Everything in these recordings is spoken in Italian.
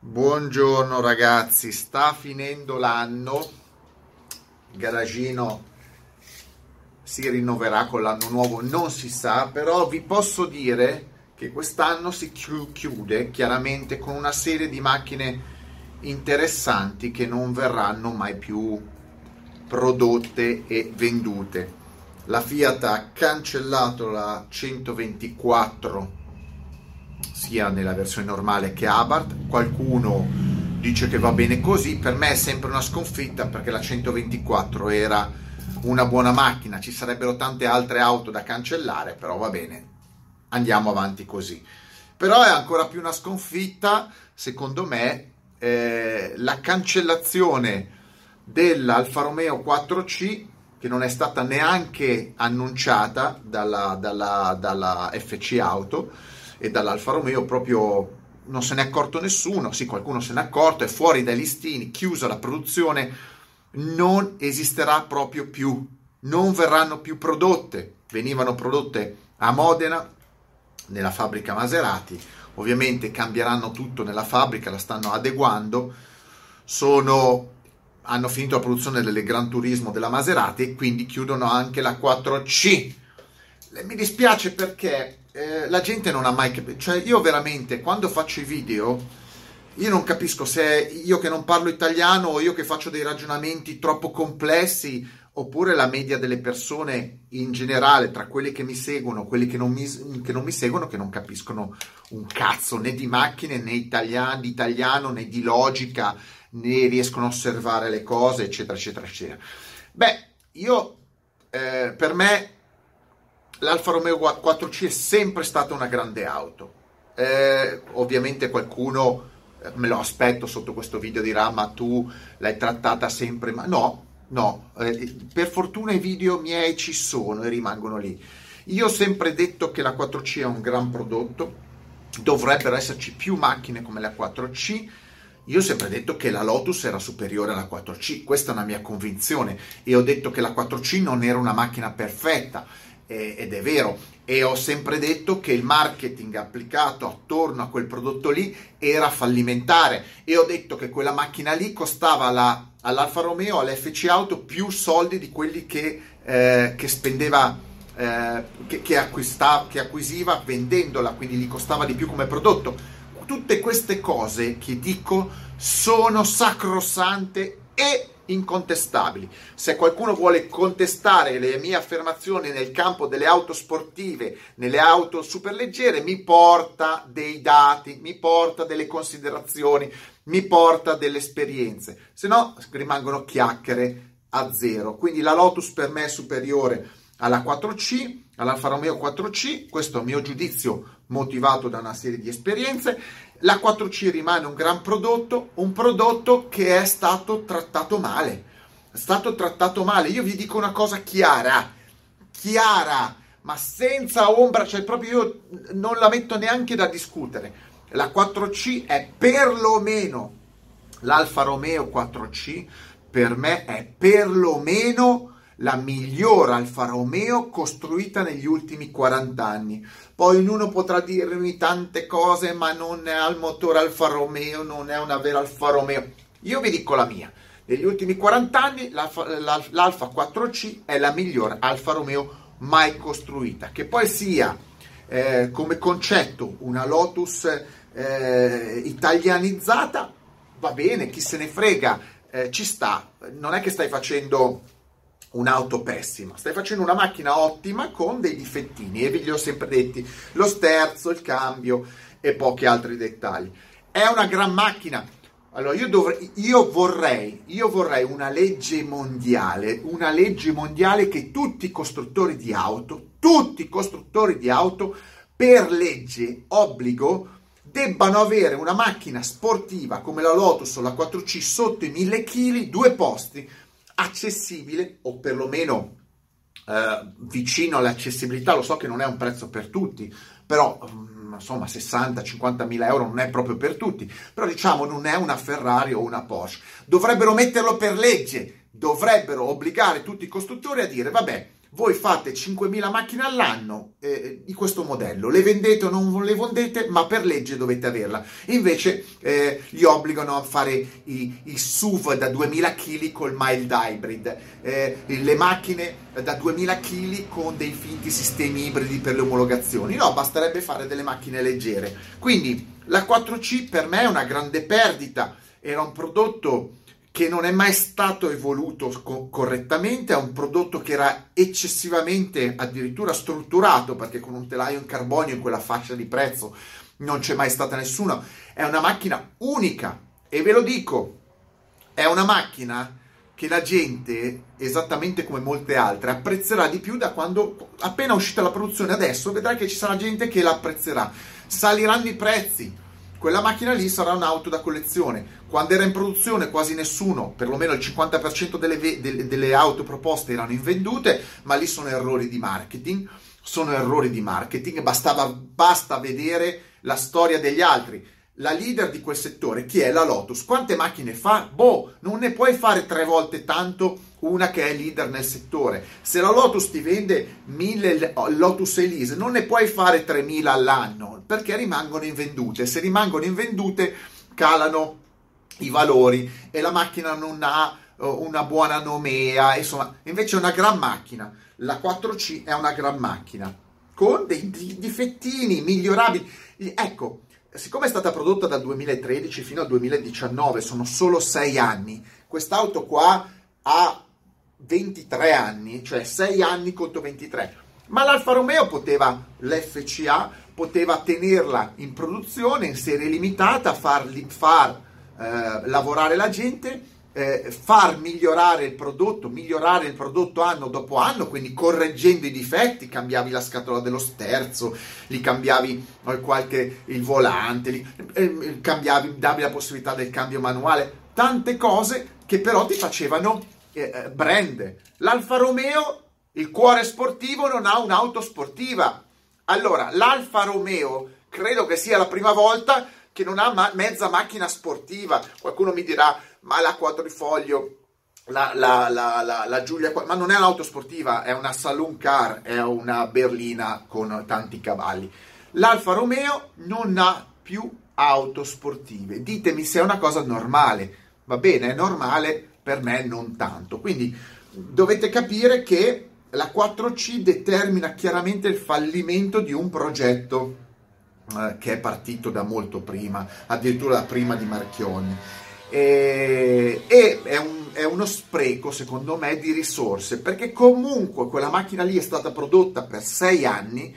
Buongiorno ragazzi, sta finendo l'anno, il garagino si rinnoverà con l'anno nuovo, non si sa, però vi posso dire che quest'anno si chiude chiaramente con una serie di macchine interessanti che non verranno mai più prodotte e vendute. La Fiat ha cancellato la 124 sia nella versione normale che Abarth. Qualcuno dice che va bene così, per me è sempre una sconfitta perché la 124 era una buona macchina, ci sarebbero tante altre auto da cancellare, però va bene, andiamo avanti così. Però è ancora più una sconfitta, secondo me, eh, la cancellazione dell'Alfa Romeo 4C che non è stata neanche annunciata dalla, dalla, dalla FC Auto e dall'Alfa Romeo proprio non se n'è accorto nessuno, sì qualcuno se n'è accorto, è fuori dai listini, chiusa la produzione, non esisterà proprio più, non verranno più prodotte, venivano prodotte a Modena nella fabbrica Maserati, ovviamente cambieranno tutto nella fabbrica, la stanno adeguando, sono, hanno finito la produzione delle Gran Turismo della Maserati e quindi chiudono anche la 4C. Mi dispiace perché eh, la gente non ha mai capito, cioè io veramente quando faccio i video, io non capisco se è io che non parlo italiano o io che faccio dei ragionamenti troppo complessi oppure la media delle persone in generale, tra quelli che mi seguono, quelli che non mi, che non mi seguono, che non capiscono un cazzo né di macchine né italiano, di italiano né di logica né riescono a osservare le cose, eccetera, eccetera, eccetera. Beh, io eh, per me l'Alfa Romeo 4C è sempre stata una grande auto. Eh, ovviamente qualcuno eh, me lo aspetto sotto questo video dirà ma tu l'hai trattata sempre ma no no. Eh, per fortuna i video miei ci sono e rimangono lì. Io ho sempre detto che la 4C è un gran prodotto dovrebbero esserci più macchine come la 4C io ho sempre detto che la Lotus era superiore alla 4C questa è una mia convinzione e ho detto che la 4C non era una macchina perfetta ed è vero. E ho sempre detto che il marketing applicato attorno a quel prodotto lì era fallimentare e ho detto che quella macchina lì costava la, all'Alfa Romeo, all'FC Auto, più soldi di quelli che, eh, che spendeva, eh, che, che, acquista, che acquisiva vendendola, quindi gli costava di più come prodotto. Tutte queste cose che dico sono sacrosante e incontestabili. Se qualcuno vuole contestare le mie affermazioni nel campo delle auto sportive, nelle auto superleggere, mi porta dei dati, mi porta delle considerazioni, mi porta delle esperienze. Se no rimangono chiacchiere a zero. Quindi la Lotus per me è superiore alla 4C, all'Alfa Romeo 4C, questo è il mio giudizio motivato da una serie di esperienze la 4C rimane un gran prodotto, un prodotto che è stato trattato male. È stato trattato male. Io vi dico una cosa chiara, chiara, ma senza ombra, cioè proprio io non la metto neanche da discutere. La 4C è perlomeno l'Alfa Romeo 4C, per me è perlomeno la miglior Alfa Romeo costruita negli ultimi 40 anni. Poi ognuno potrà dirmi tante cose, ma non è al motore Alfa Romeo, non è una vera Alfa Romeo. Io vi dico la mia. Negli ultimi 40 anni l'Alfa, l'Alfa 4C è la miglior Alfa Romeo mai costruita. Che poi sia eh, come concetto una Lotus eh, italianizzata, va bene, chi se ne frega, eh, ci sta. Non è che stai facendo un'auto pessima, stai facendo una macchina ottima con dei difettini e vi li ho sempre detti, lo sterzo, il cambio e pochi altri dettagli. È una gran macchina. Allora io, dovrei, io, vorrei, io vorrei una legge mondiale, una legge mondiale che tutti i costruttori di auto, tutti i costruttori di auto per legge, obbligo, debbano avere una macchina sportiva come la Lotus o la 4C sotto i 1000 kg, due posti, accessibile o perlomeno eh, vicino all'accessibilità. Lo so che non è un prezzo per tutti, però mm, insomma 60-50 mila euro non è proprio per tutti, però diciamo non è una Ferrari o una Porsche. Dovrebbero metterlo per legge, dovrebbero obbligare tutti i costruttori a dire vabbè, voi fate 5.000 macchine all'anno eh, di questo modello, le vendete o non le vendete, ma per legge dovete averla. Invece eh, li obbligano a fare i, i, SUV da 2.000 kg col mild hybrid, eh, le macchine da 2.000 kg con dei finti sistemi ibridi per le omologazioni. No, basterebbe fare delle macchine leggere. Quindi la 4C per me è una grande perdita, era un prodotto che non è mai stato evoluto co- correttamente, è un prodotto che era eccessivamente addirittura strutturato perché con un telaio in carbonio in quella fascia di prezzo non c'è mai stata nessuno, è una macchina unica. E ve lo dico, è una macchina che la gente, esattamente come molte altre, apprezzerà di più da quando appena uscita la produzione adesso, vedrai che ci sarà gente che la apprezzerà. Saliranno i prezzi, quella macchina lì sarà un'auto da collezione. Quando era in produzione quasi nessuno, perlomeno il 50% delle, delle, delle auto proposte erano invendute, ma lì sono errori di marketing, sono errori di marketing, bastava, basta vedere la storia degli altri. La leader di quel settore, chi è la Lotus? Quante macchine fa? Boh, non ne puoi fare tre volte tanto una che è leader nel settore. Se la Lotus ti vende 1000 Lotus Elise, non ne puoi fare 3000 all'anno perché rimangono invendute. Se rimangono invendute, calano i valori e la macchina non ha uh, una buona nomea. Insomma, invece è una gran macchina. La 4C è una gran macchina con dei difettini migliorabili. Ecco, siccome è stata prodotta dal 2013 fino al 2019, sono solo 6 anni, quest'auto qua ha 23 anni, cioè 6 anni contro 23. Ma l'Alfa Romeo poteva, l'FCA poteva tenerla in produzione, in serie limitata, farli, far eh, lavorare la gente, eh, far migliorare il prodotto, migliorare il prodotto anno dopo anno, quindi correggendo i difetti, cambiavi la scatola dello sterzo, li cambiavi eh, qualche, il volante, li, eh, cambiavi, davi la possibilità del cambio manuale, tante cose che però ti facevano eh, eh, brand. L'Alfa Romeo, il cuore sportivo, non ha un'auto sportiva. Allora, l'Alfa Romeo credo che sia la prima volta che non ha ma- mezza macchina sportiva. Qualcuno mi dirà, ma la quadrifoglio, la, la, la, la, Giulia, ma non è un'auto sportiva, è una saloon car, è una berlina con tanti cavalli. L'Alfa Romeo non ha più auto sportive. Ditemi se è una cosa normale. Va bene, è normale per me non tanto. Quindi dovete capire che la 4C determina chiaramente il fallimento di un progetto eh, che è partito da molto prima, addirittura da prima di Marchionni. E, e è, un, è uno spreco, secondo me, di risorse, perché comunque quella macchina lì è stata prodotta per sei anni,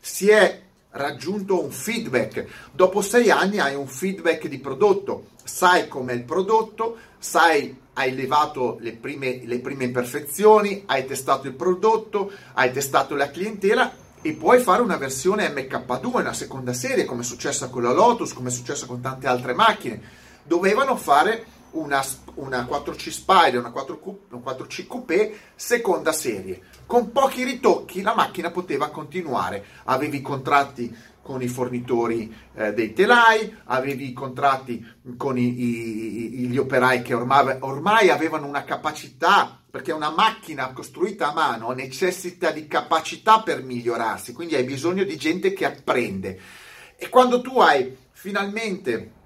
si è raggiunto un feedback. Dopo sei anni hai un feedback di prodotto, sai com'è il prodotto, sai hai levato le prime, le prime imperfezioni, hai testato il prodotto, hai testato la clientela e puoi fare una versione MK2, una seconda serie, come è successo con la Lotus, come è successo con tante altre macchine. Dovevano fare una, una 4C Spider, una, 4 una 4C Coupé seconda serie. Con pochi ritocchi la macchina poteva continuare. Avevi contratti con i fornitori eh, dei telai, avevi i contratti con i, i, gli operai che ormai, ormai avevano una capacità, perché una macchina costruita a mano necessita di capacità per migliorarsi, quindi hai bisogno di gente che apprende. E quando tu hai finalmente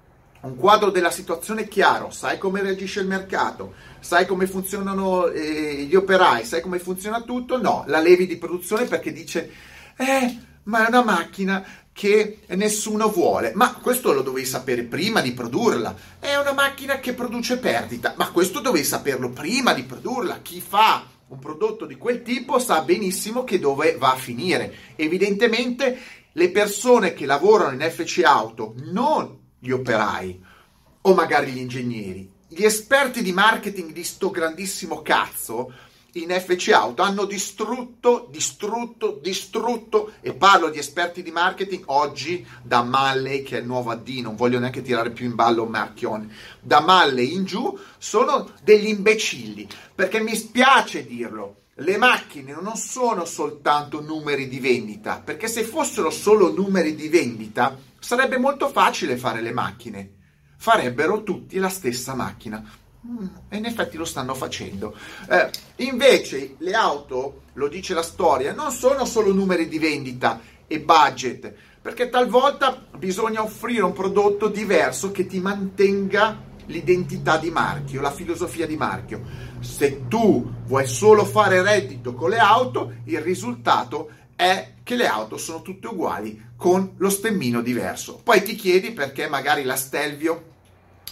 un quadro della situazione chiaro, sai come reagisce il mercato, sai come funzionano eh, gli operai, sai come funziona tutto, no, la levi di produzione perché dice, eh, ma è una macchina che nessuno vuole. Ma questo lo dovevi sapere prima di produrla. È una macchina che produce perdita, ma questo dovevi saperlo prima di produrla. Chi fa un prodotto di quel tipo sa benissimo che dove va a finire. Evidentemente le persone che lavorano in FC Auto, non gli operai o magari gli ingegneri, gli esperti di marketing di sto grandissimo cazzo in FC Auto hanno distrutto, distrutto, distrutto, e parlo di esperti di marketing oggi da Malley, che è il nuovo AD, non voglio neanche tirare più in ballo Marchione, da Malley in giù, sono degli imbecilli, perché mi spiace dirlo, le macchine non sono soltanto numeri di vendita, perché se fossero solo numeri di vendita sarebbe molto facile fare le macchine, farebbero tutti la stessa macchina Mm, e in effetti lo stanno facendo. Eh, invece le auto, lo dice la storia, non sono solo numeri di vendita e budget, perché talvolta bisogna offrire un prodotto diverso che ti mantenga l'identità di marchio, la filosofia di marchio. Se tu vuoi solo fare reddito con le auto, il risultato è che le auto sono tutte uguali con lo stemmino diverso. Poi ti chiedi perché magari la Stelvio,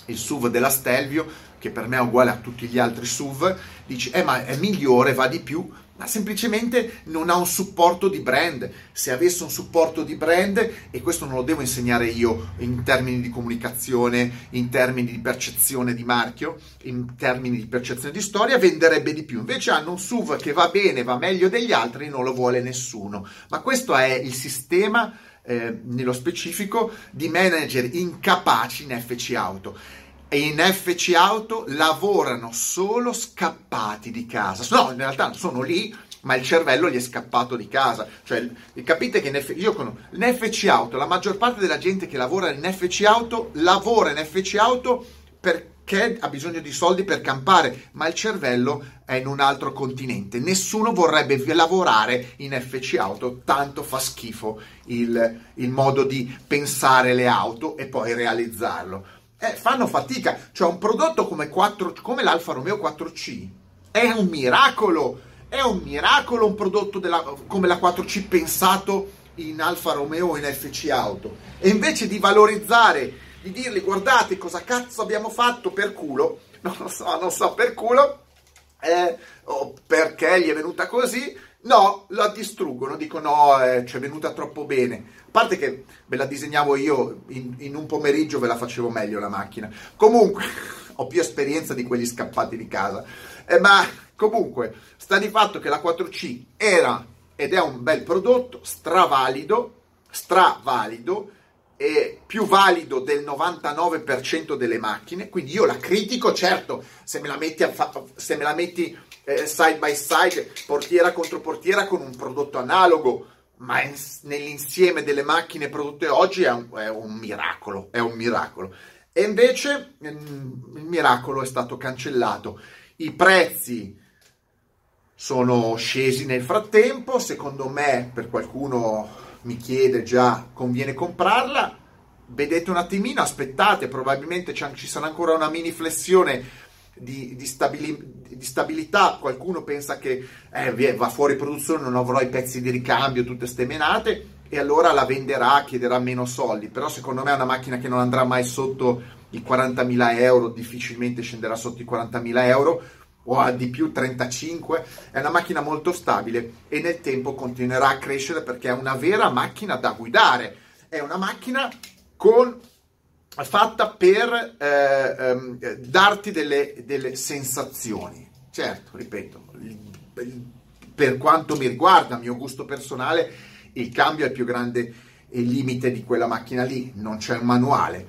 il SUV della Stelvio, che per me è uguale a tutti gli altri SUV, dici, eh ma è migliore, va di più, ma semplicemente non ha un supporto di brand. Se avesse un supporto di brand, e questo non lo devo insegnare io in termini di comunicazione, in termini di percezione di marchio, in termini di percezione di storia, venderebbe di più. Invece hanno un SUV che va bene, va meglio degli altri, non lo vuole nessuno. Ma questo è il sistema, eh, nello specifico, di manager incapaci in FC Auto e in FC Auto lavorano solo scappati di casa. No, in realtà sono lì, ma il cervello gli è scappato di casa. Cioè, capite che in, F- io con, in FC Auto, la maggior parte della gente che lavora in FC Auto lavora in FC Auto perché ha bisogno di soldi per campare, ma il cervello è in un altro continente. Nessuno vorrebbe lavorare in FC Auto, tanto fa schifo il, il modo di pensare le auto e poi realizzarlo eh, fanno fatica. Cioè un prodotto come, 4, come l'Alfa Romeo 4C è un miracolo, è un miracolo un prodotto della, come la 4C pensato in Alfa Romeo o in FC Auto. E invece di valorizzare, di dirgli guardate cosa cazzo abbiamo fatto per culo, non lo so, non so per culo, eh, o perché gli è venuta così, no, la distruggono, dicono no, eh, ci è venuta troppo bene parte che ve la disegnavo io in, in un pomeriggio, ve la facevo meglio la macchina. Comunque, ho più esperienza di quelli scappati di casa. Eh, ma comunque, sta di fatto che la 4C era ed è un bel prodotto, stravalido, stravalido, e più valido del 99% delle macchine, quindi io la critico, certo, se me la metti, fa- se me la metti eh, side by side, portiera contro portiera con un prodotto analogo, ma in, nell'insieme delle macchine prodotte oggi è un, è un, miracolo, è un miracolo. E invece mm, il miracolo è stato cancellato. I prezzi sono scesi nel frattempo, secondo me, per qualcuno mi chiede già, conviene comprarla. Vedete un attimino, aspettate, probabilmente ci sarà ancora una mini flessione di, di, stabili, di, stabilità, qualcuno pensa che eh, va fuori produzione, non avrò i pezzi di ricambio, tutte ste menate, e allora la venderà, chiederà meno soldi, però secondo me è una macchina che non andrà mai sotto i 40.000 euro, difficilmente scenderà sotto i 40.000 euro, o a di più 35, è una macchina molto stabile e nel tempo continuerà a crescere perché è una vera macchina da guidare, è una macchina con fatta per eh, ehm, darti delle, delle, sensazioni. Certo, ripeto, per quanto mi riguarda, mio gusto personale, il cambio è il più grande limite di quella macchina lì, non c'è un manuale.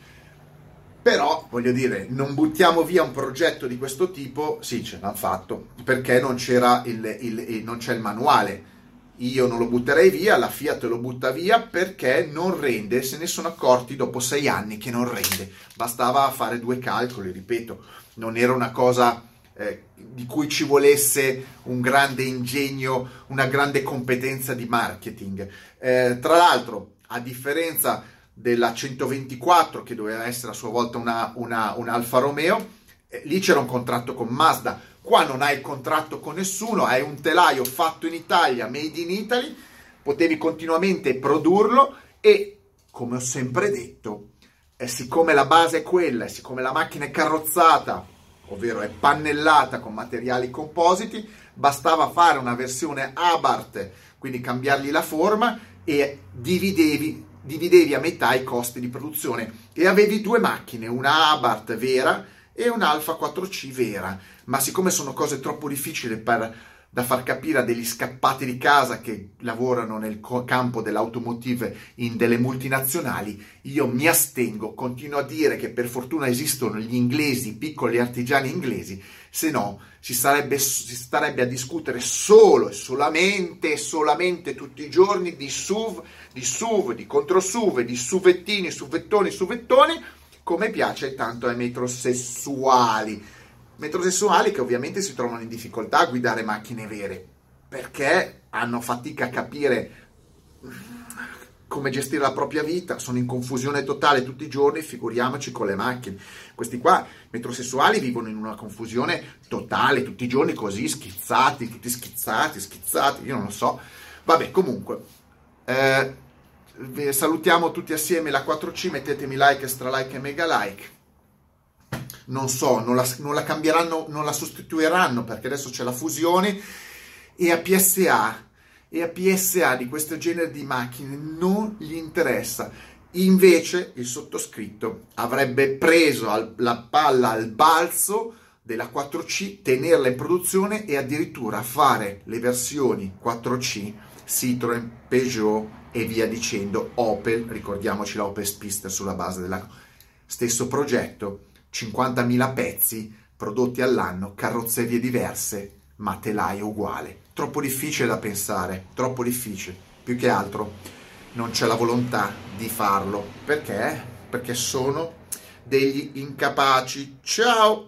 Però, voglio dire, non buttiamo via un progetto di questo tipo, sì, ce l'hanno fatto, perché non, c'era il, il, il, non c'è il manuale io non lo butterei via, la Fiat lo butta via perché non rende, se ne sono accorti dopo sei anni che non rende, bastava fare due calcoli, ripeto, non era una cosa eh, di cui ci volesse un grande ingegno, una grande competenza di marketing. Eh, tra l'altro, a differenza della 124 che doveva essere a sua volta una, una, un Alfa Romeo, eh, lì c'era un contratto con Mazda, Qua non hai contratto con nessuno, hai un telaio fatto in Italia, made in Italy, potevi continuamente produrlo e, come ho sempre detto, eh, siccome la base è quella, siccome la macchina è carrozzata, ovvero è pannellata con materiali compositi, bastava fare una versione Abarth, quindi cambiargli la forma e dividevi, dividevi a metà i costi di produzione. E avevi due macchine, una Abarth vera e un'Alfa 4C vera. Ma siccome sono cose troppo difficili per, da far capire a degli scappati di casa che lavorano nel campo dell'automotive in delle multinazionali, io mi astengo, continuo a dire che per fortuna esistono gli inglesi, i piccoli artigiani inglesi, se no si, sarebbe, si starebbe a discutere solo e solamente e solamente tutti i giorni di SUV, di SUV, di controSUV, di SUVettini, SUVettoni, SUVettoni, come piace tanto ai metrosessuali metrosessuali che ovviamente si trovano in difficoltà a guidare macchine vere perché hanno fatica a capire come gestire la propria vita, sono in confusione totale tutti i giorni, figuriamoci con le macchine. Questi qua, metrosessuali, vivono in una confusione totale tutti i giorni così, schizzati, tutti schizzati, schizzati, io non lo so. Vabbè, comunque, eh, salutiamo tutti assieme la 4C, mettetemi like, extra like e mega like. Non so, non la, non la cambieranno, non la sostituiranno perché adesso c'è la fusione e a PSA e a PSA di questo genere di macchine non gli interessa. Invece il sottoscritto avrebbe preso al, la palla al balzo della 4C, tenerla in produzione e addirittura fare le versioni 4C Citroën, Peugeot e via dicendo, Opel, ricordiamoci la Opel Spister sulla base dello stesso progetto, 50.000 pezzi prodotti all'anno, carrozzerie diverse, ma telaio uguale. Troppo difficile da pensare, troppo difficile. Più che altro non c'è la volontà di farlo. Perché? Perché sono degli incapaci. Ciao!